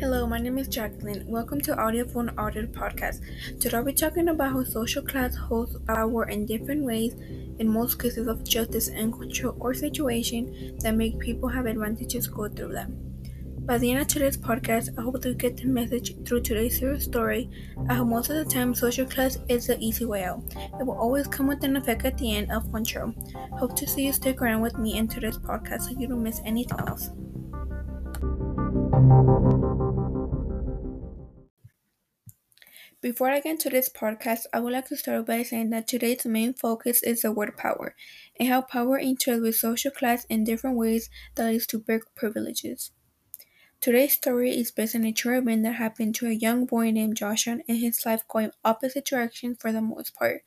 Hello, my name is Jacqueline. Welcome to Audiophone Audio Podcast. Today I'll be talking about how social class holds power in different ways in most cases of justice and control or situation that make people have advantages go through them. By the end of today's podcast, I hope to get the message through today's story. I hope most of the time social class is the easy way out. It will always come with an effect at the end of control. Hope to see you stick around with me in today's podcast so you don't miss anything else. Before I get into this podcast, I would like to start by saying that today's main focus is the word power and how power interacts with social class in different ways that leads to big privileges. Today's story is based on a true event that happened to a young boy named Joshua and his life going opposite directions for the most part.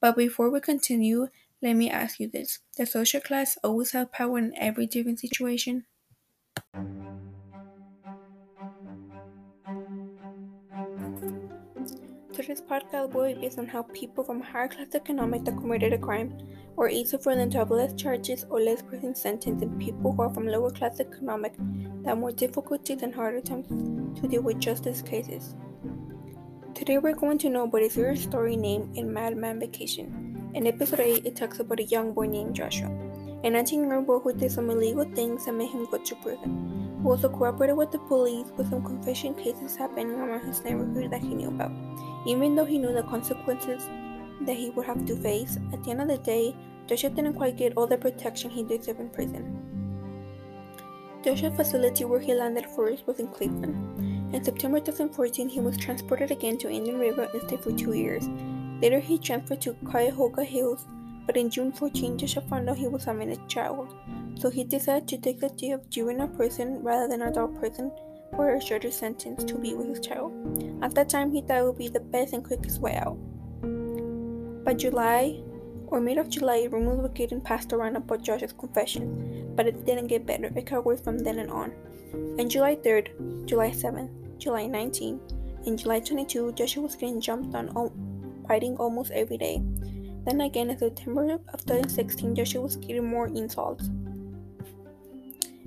But before we continue, let me ask you this. Does social class always have power in every different situation? Today's podcast will be based on how people from higher class economic that committed a crime or easier for them to have less charges or less prison sentence than people who are from lower class economic that more difficulties and harder times to deal with justice cases. Today we're going to know about a serious story named In Madman Vacation. In episode 8, it talks about a young boy named Joshua, a 19 year old boy who did some illegal things that made him go to prison. He also cooperated with the police with some confession cases happening around his neighborhood that he knew about. Even though he knew the consequences that he would have to face, at the end of the day, Joshua didn't quite get all the protection he deserved in prison. Joshua's facility where he landed first was in Cleveland. In September 2014, he was transported again to Indian River and stayed for two years. Later, he transferred to Cuyahoga Hills, but in June 14, Joshua found out he was a a child, so he decided to take the day of juvenile prison rather than adult prison for a shorter sentence to be with his child. At that time, he thought it would be the best and quickest way out. By July or mid of July, rumors were getting passed around about Josh's confession, but it didn't get better. It got worse from then on. On July 3rd, July 7th, July 19th, and July 22, Joshua was getting jumped on, fighting almost every day. Then again, in September of 2016, Joshua was getting more insults.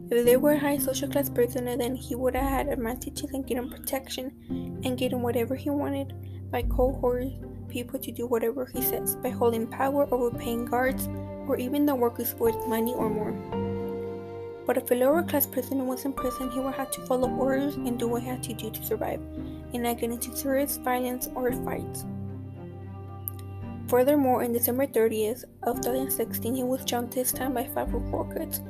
If they were a high social class person, then he would have had advantages in getting protection and getting whatever he wanted by cohorting people to do whatever he says, by holding power over paying guards or even the workers worth money or more. But if a lower class person was in prison, he would have to follow orders and do what he had to do to survive, and not get into serious violence or fights. Furthermore, on December 30th of 2016, he was jumped this time by five reporters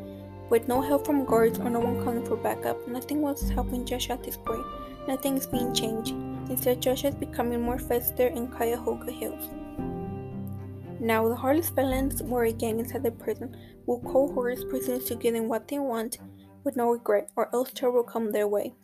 with no help from guards or no one calling for backup, nothing was helping Josh at this point. Nothing is being changed. Instead, Josh is becoming more fester in Cuyahoga Hills. Now, the hardest felons were again inside the prison, with cohorts prisoners to get in what they want with no regret, or else trouble will come their way.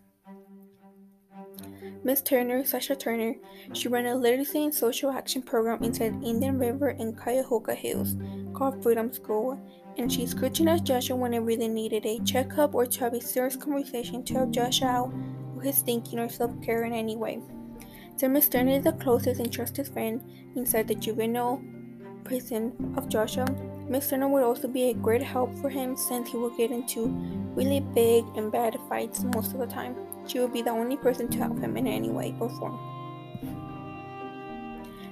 Miss Turner, Sasha Turner, she ran a literacy and social action program inside Indian River in Cuyahoga Hills called Freedom School, and she scrutinized Joshua whenever they needed a checkup or to have a serious conversation to help Joshua out with his thinking or self care in any way. So Miss Turner is the closest and trusted friend inside the juvenile prison of Joshua. Miss Turner would also be a great help for him since he would get into really big and bad fights most of the time. She would be the only person to help him in any way or form.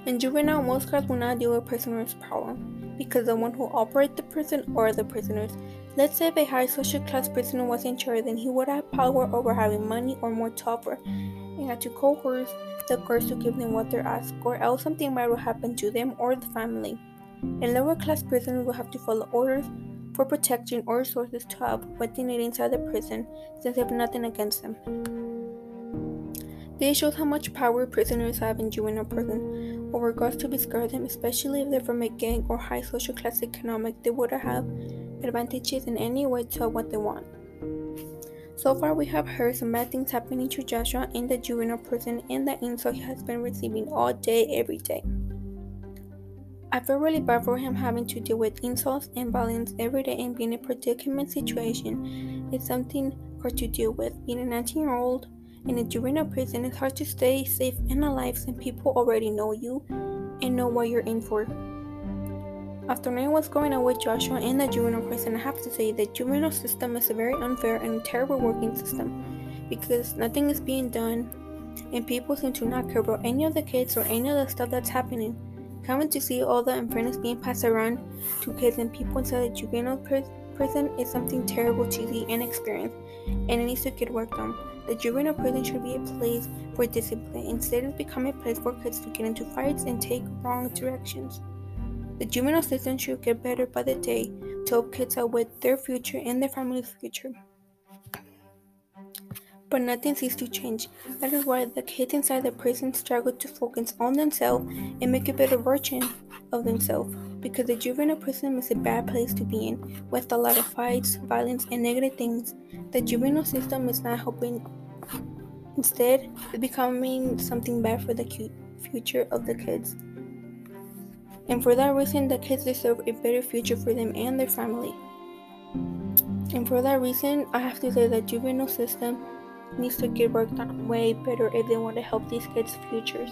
In juvenile, most guards will not deal with prisoners' problem because the one who operates the prison or the prisoners. Let's say if a high social class prisoner was in charge, then he would have power over having money or more tougher and had to coerce the guards to give them what they're asked, or else something bad will happen to them or the family. And lower class prisoners will have to follow orders for protection or resources to help what they need inside the prison since they have nothing against them. This shows how much power prisoners have in juvenile prison with regards to discard them, especially if they're from a gang or high social class economic, they would have advantages in any way to what they want. So far, we have heard some bad things happening to Joshua in the juvenile prison and the insult he has been receiving all day, every day. I feel really bad for him having to deal with insults and violence every day and being in a predicament situation is something hard to deal with. Being a 19 year old in a juvenile prison, it's hard to stay safe and alive since people already know you and know what you're in for. After knowing what's going on with Joshua in the juvenile prison, I have to say the juvenile system is a very unfair and terrible working system because nothing is being done and people seem to not care about any of the kids or any of the stuff that's happening. Coming to see all the unfairness being passed around to kids and people inside the juvenile prison is something terrible to and experience, and it needs to get worked on. The juvenile prison should be a place for discipline instead of becoming a place for kids to get into fights and take wrong directions. The juvenile system should get better by the day to help kids out with their future and their family's future. But nothing seems to change. That is why the kids inside the prison struggle to focus on themselves and make a better version of themselves. Because the juvenile prison is a bad place to be in, with a lot of fights, violence, and negative things. The juvenile system is not helping. Instead, it's becoming something bad for the future of the kids. And for that reason, the kids deserve a better future for them and their family. And for that reason, I have to say that juvenile system needs to get worked on way better if they want to help these kids' futures.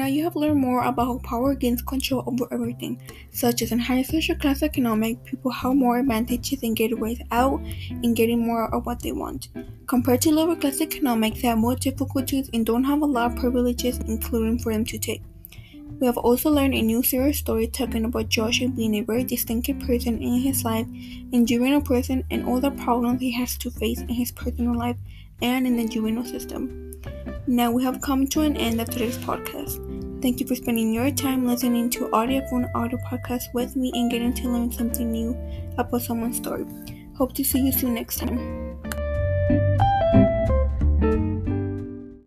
Now you have learned more about how power gains control over everything, such as in high social class economic, people have more advantages in getting ways out and getting more of what they want. Compared to lower class economic, they have more difficulties and don't have a lot of privileges, including for them to take. We have also learned a new serious story talking about Joshua being a very distinctive person in his life in juvenile prison and all the problems he has to face in his personal life and in the juvenile system. Now we have come to an end of today's podcast. Thank you for spending your time listening to Audiophone Audio Podcast with me and getting to learn something new about someone's story. Hope to see you soon next time.